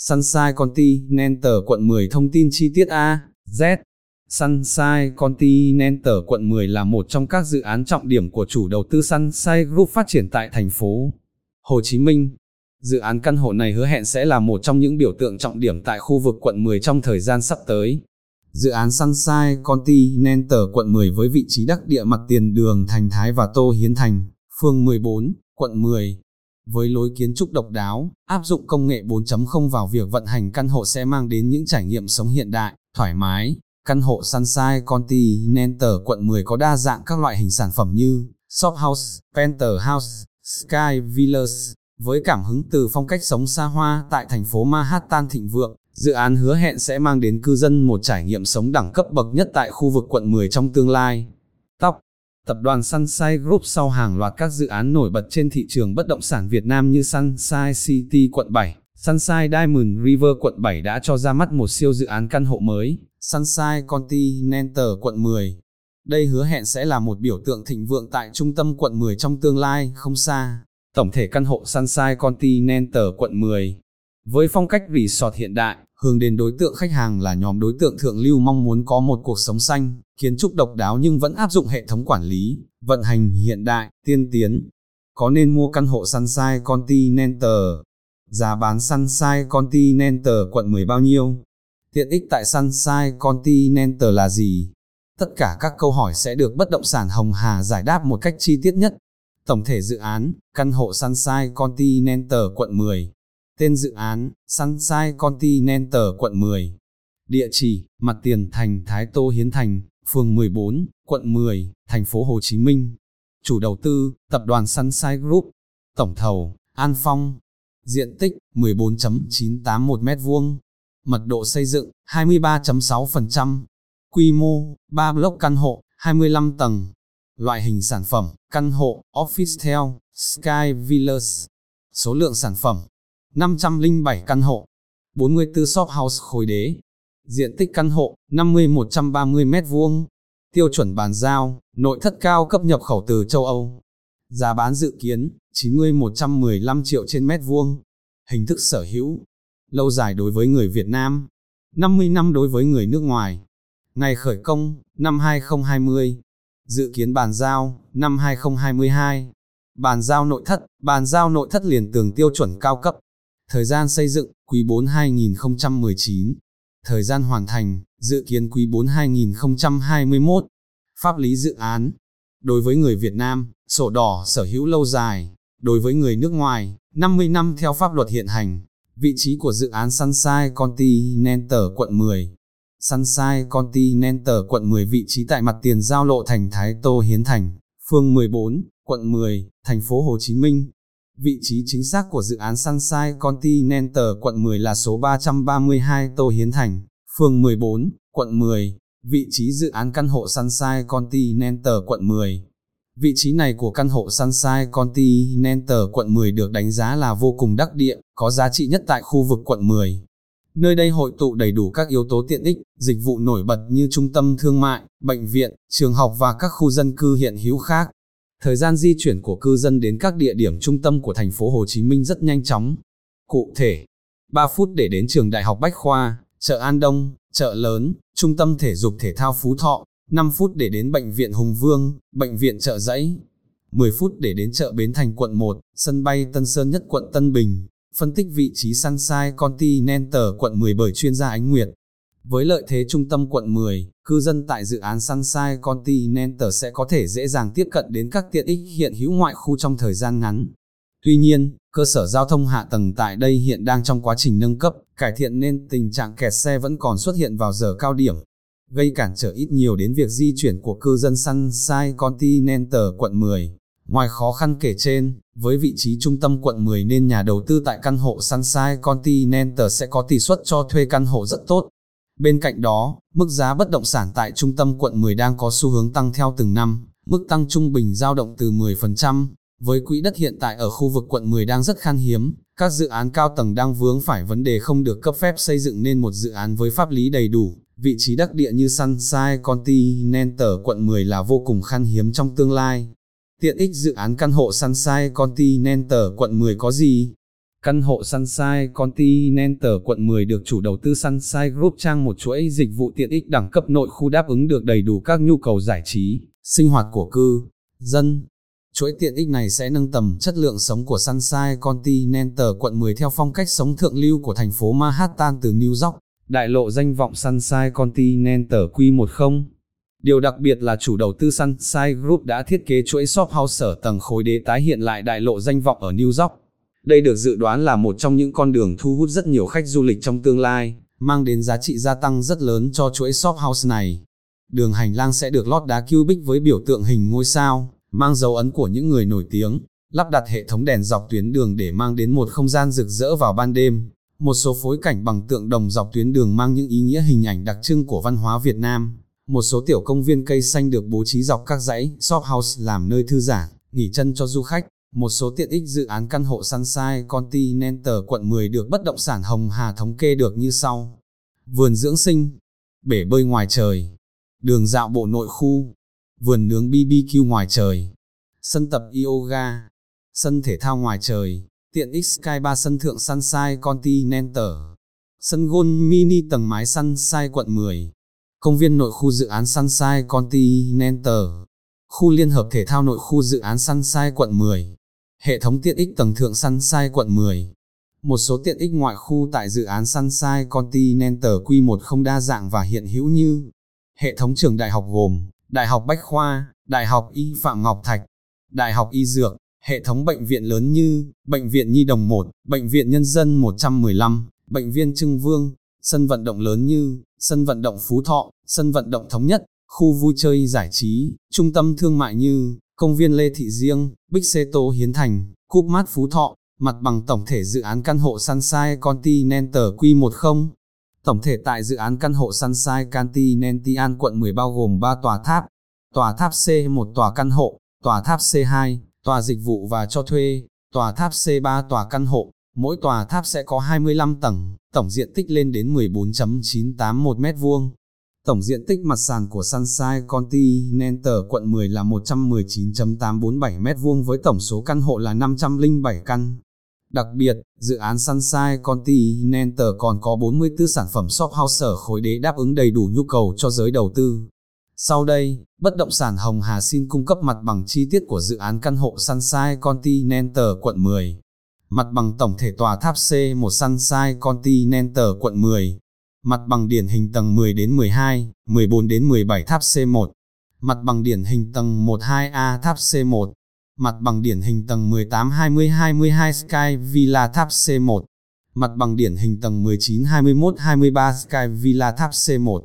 Sunshine Continental quận 10 thông tin chi tiết A, Z. Sunshine Continental quận 10 là một trong các dự án trọng điểm của chủ đầu tư Sunshine Group phát triển tại thành phố Hồ Chí Minh. Dự án căn hộ này hứa hẹn sẽ là một trong những biểu tượng trọng điểm tại khu vực quận 10 trong thời gian sắp tới. Dự án Sunshine Continental quận 10 với vị trí đắc địa mặt tiền đường Thành Thái và Tô Hiến Thành, phường 14, quận 10. Với lối kiến trúc độc đáo, áp dụng công nghệ 4.0 vào việc vận hành căn hộ sẽ mang đến những trải nghiệm sống hiện đại, thoải mái. Căn hộ Sunshine Continental quận 10 có đa dạng các loại hình sản phẩm như shop house, penthouse, sky villas, với cảm hứng từ phong cách sống xa hoa tại thành phố Manhattan thịnh vượng. Dự án hứa hẹn sẽ mang đến cư dân một trải nghiệm sống đẳng cấp bậc nhất tại khu vực quận 10 trong tương lai. Tóc Tập đoàn Sunshine Group sau hàng loạt các dự án nổi bật trên thị trường bất động sản Việt Nam như Sunshine City quận 7, Sunshine Diamond River quận 7 đã cho ra mắt một siêu dự án căn hộ mới, Sunshine Continental quận 10. Đây hứa hẹn sẽ là một biểu tượng thịnh vượng tại trung tâm quận 10 trong tương lai không xa. Tổng thể căn hộ Sunshine Continental quận 10 với phong cách resort hiện đại, hướng đến đối tượng khách hàng là nhóm đối tượng thượng lưu mong muốn có một cuộc sống xanh, kiến trúc độc đáo nhưng vẫn áp dụng hệ thống quản lý, vận hành hiện đại, tiên tiến. Có nên mua căn hộ Sunshine Continental? Giá bán Sunshine Continental quận 10 bao nhiêu? Tiện ích tại Sunshine Continental là gì? Tất cả các câu hỏi sẽ được bất động sản Hồng Hà giải đáp một cách chi tiết nhất. Tổng thể dự án, căn hộ Sunshine Continental quận 10, Tên dự án, Sunshine Continental quận 10. Địa chỉ, mặt tiền thành Thái Tô Hiến Thành, phường 14, quận 10, thành phố Hồ Chí Minh. Chủ đầu tư, tập đoàn Sunshine Group. Tổng thầu, An Phong. Diện tích, 14.981 m2. Mật độ xây dựng, 23.6%. Quy mô, 3 block căn hộ, 25 tầng. Loại hình sản phẩm, căn hộ, office theo, Sky Villas. Số lượng sản phẩm, 507 căn hộ, 44 shop house khối đế, diện tích căn hộ 50-130 m2, tiêu chuẩn bàn giao, nội thất cao cấp nhập khẩu từ châu Âu, giá bán dự kiến 90-115 triệu trên mét vuông, hình thức sở hữu, lâu dài đối với người Việt Nam, 50 năm đối với người nước ngoài, ngày khởi công năm 2020, dự kiến bàn giao năm 2022, bàn giao nội thất, bàn giao nội thất liền tường tiêu chuẩn cao cấp, Thời gian xây dựng, quý 4 2019. Thời gian hoàn thành, dự kiến quý 4 2021. Pháp lý dự án. Đối với người Việt Nam, sổ đỏ sở hữu lâu dài. Đối với người nước ngoài, 50 năm theo pháp luật hiện hành. Vị trí của dự án Sunshine Continental quận 10. Sunshine Continental quận 10 vị trí tại mặt tiền giao lộ thành Thái Tô Hiến Thành, phường 14, quận 10, thành phố Hồ Chí Minh. Vị trí chính xác của dự án Sunshine Continental quận 10 là số 332 Tô Hiến Thành, phường 14, quận 10. Vị trí dự án căn hộ Sunshine Continental quận 10. Vị trí này của căn hộ Sunshine Continental quận 10 được đánh giá là vô cùng đắc địa, có giá trị nhất tại khu vực quận 10. Nơi đây hội tụ đầy đủ các yếu tố tiện ích, dịch vụ nổi bật như trung tâm thương mại, bệnh viện, trường học và các khu dân cư hiện hữu khác. Thời gian di chuyển của cư dân đến các địa điểm trung tâm của thành phố Hồ Chí Minh rất nhanh chóng. Cụ thể, 3 phút để đến trường Đại học Bách Khoa, chợ An Đông, chợ lớn, trung tâm thể dục thể thao Phú Thọ, 5 phút để đến bệnh viện Hùng Vương, bệnh viện chợ Dãy; 10 phút để đến chợ Bến Thành quận 1, sân bay Tân Sơn Nhất quận Tân Bình, phân tích vị trí Sunshine Continental quận 10 bởi chuyên gia Ánh Nguyệt. Với lợi thế trung tâm quận 10, cư dân tại dự án Sunshine Continental sẽ có thể dễ dàng tiếp cận đến các tiện ích hiện hữu ngoại khu trong thời gian ngắn. Tuy nhiên, cơ sở giao thông hạ tầng tại đây hiện đang trong quá trình nâng cấp, cải thiện nên tình trạng kẹt xe vẫn còn xuất hiện vào giờ cao điểm, gây cản trở ít nhiều đến việc di chuyển của cư dân Sunshine Continental quận 10. Ngoài khó khăn kể trên, với vị trí trung tâm quận 10 nên nhà đầu tư tại căn hộ Sunshine Continental sẽ có tỷ suất cho thuê căn hộ rất tốt, Bên cạnh đó, mức giá bất động sản tại trung tâm quận 10 đang có xu hướng tăng theo từng năm, mức tăng trung bình dao động từ 10%. Với quỹ đất hiện tại ở khu vực quận 10 đang rất khan hiếm, các dự án cao tầng đang vướng phải vấn đề không được cấp phép xây dựng nên một dự án với pháp lý đầy đủ, vị trí đắc địa như Sunshine Continental quận 10 là vô cùng khan hiếm trong tương lai. Tiện ích dự án căn hộ Sunshine Continental quận 10 có gì? Căn hộ Sunshine Continental quận 10 được chủ đầu tư Sunshine Group trang một chuỗi dịch vụ tiện ích đẳng cấp nội khu đáp ứng được đầy đủ các nhu cầu giải trí, sinh hoạt của cư, dân. Chuỗi tiện ích này sẽ nâng tầm chất lượng sống của Sunshine Continental quận 10 theo phong cách sống thượng lưu của thành phố Manhattan từ New York. Đại lộ danh vọng Sunshine Continental Q10 Điều đặc biệt là chủ đầu tư Sunshine Group đã thiết kế chuỗi shop house ở tầng khối đế tái hiện lại đại lộ danh vọng ở New York. Đây được dự đoán là một trong những con đường thu hút rất nhiều khách du lịch trong tương lai, mang đến giá trị gia tăng rất lớn cho chuỗi shop house này. Đường hành lang sẽ được lót đá cubic với biểu tượng hình ngôi sao, mang dấu ấn của những người nổi tiếng, lắp đặt hệ thống đèn dọc tuyến đường để mang đến một không gian rực rỡ vào ban đêm. Một số phối cảnh bằng tượng đồng dọc tuyến đường mang những ý nghĩa hình ảnh đặc trưng của văn hóa Việt Nam. Một số tiểu công viên cây xanh được bố trí dọc các dãy shop house làm nơi thư giãn, nghỉ chân cho du khách. Một số tiện ích dự án căn hộ Sunshine Continental quận 10 được bất động sản Hồng Hà thống kê được như sau. Vườn dưỡng sinh, bể bơi ngoài trời, đường dạo bộ nội khu, vườn nướng BBQ ngoài trời, sân tập yoga, sân thể thao ngoài trời, tiện ích Sky 3 sân thượng Sunshine Continental, sân golf mini tầng mái Sunshine quận 10, công viên nội khu dự án Sunshine Continental, khu liên hợp thể thao nội khu dự án Sunshine quận 10, hệ thống tiện ích tầng thượng Sunshine quận 10. Một số tiện ích ngoại khu tại dự án Sunshine Continental Q1 không đa dạng và hiện hữu như hệ thống trường đại học gồm Đại học Bách Khoa, Đại học Y Phạm Ngọc Thạch, Đại học Y Dược, hệ thống bệnh viện lớn như Bệnh viện Nhi Đồng 1, Bệnh viện Nhân dân 115, Bệnh viện Trưng Vương, sân vận động lớn như sân vận động Phú Thọ, sân vận động Thống Nhất, khu vui chơi giải trí, trung tâm thương mại như công viên Lê Thị Riêng, Bích Xê Tô Hiến Thành, Cúp Mát Phú Thọ, mặt bằng tổng thể dự án căn hộ Sunshine Continental Q10. Tổng thể tại dự án căn hộ Sunshine Continental quận 10 bao gồm 3 tòa tháp, tòa tháp C1 tòa căn hộ, tòa tháp C2, tòa dịch vụ và cho thuê, tòa tháp C3 tòa căn hộ, mỗi tòa tháp sẽ có 25 tầng, tổng diện tích lên đến 14.981 m2. Tổng diện tích mặt sàn của Sunshine Continental quận 10 là 119.847 m2 với tổng số căn hộ là 507 căn. Đặc biệt, dự án Sunshine Continental còn có 44 sản phẩm shop house ở khối đế đáp ứng đầy đủ nhu cầu cho giới đầu tư. Sau đây, bất động sản Hồng Hà xin cung cấp mặt bằng chi tiết của dự án căn hộ Sunshine Continental quận 10. Mặt bằng tổng thể tòa tháp C1 Sunshine Continental quận 10, Mặt bằng điển hình tầng 10 đến 12, 14 đến 17 tháp C1. Mặt bằng điển hình tầng 12A tháp C1. Mặt bằng điển hình tầng 18 20 22 Sky Villa tháp C1. Mặt bằng điển hình tầng 19 21 23 Sky Villa tháp C1.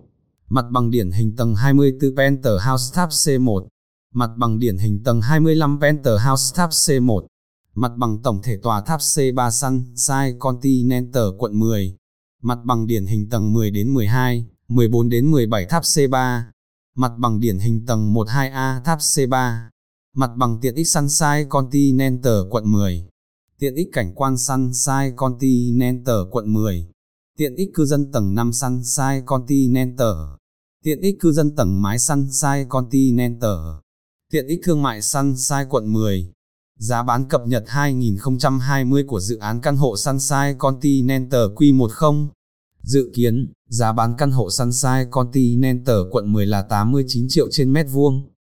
Mặt bằng điển hình tầng 24 Penthouse tháp C1. Mặt bằng điển hình tầng 25 Penthouse tháp C1. Mặt bằng tổng thể tòa tháp C3 Sun Side Continental quận 10 mặt bằng điển hình tầng 10 đến 12, 14 đến 17 tháp C3, mặt bằng điển hình tầng 12A tháp C3, mặt bằng tiện ích Sunshine Continental quận 10, tiện ích cảnh quan Sunshine Continental quận 10, tiện ích cư dân tầng 5 Sunshine Continental, tiện ích cư dân tầng mái Sunshine Continental, tiện ích thương mại Sunshine quận 10. Giá bán cập nhật 2020 của dự án căn hộ Sunshine Continental Q10 Dự kiến, giá bán căn hộ Sunshine Continental quận 10 là 89 triệu trên mét vuông.